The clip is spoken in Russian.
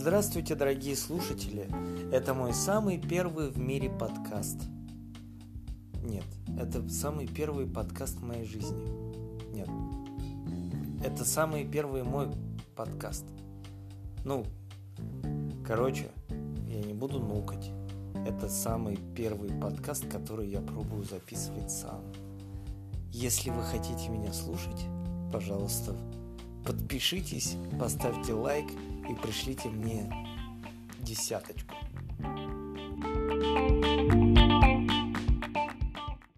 Здравствуйте, дорогие слушатели! Это мой самый первый в мире подкаст. Нет, это самый первый подкаст в моей жизни. Нет, это самый первый мой подкаст. Ну, короче, я не буду нукать. Это самый первый подкаст, который я пробую записывать сам. Если вы хотите меня слушать, пожалуйста, подпишитесь, поставьте лайк и пришлите мне десяточку.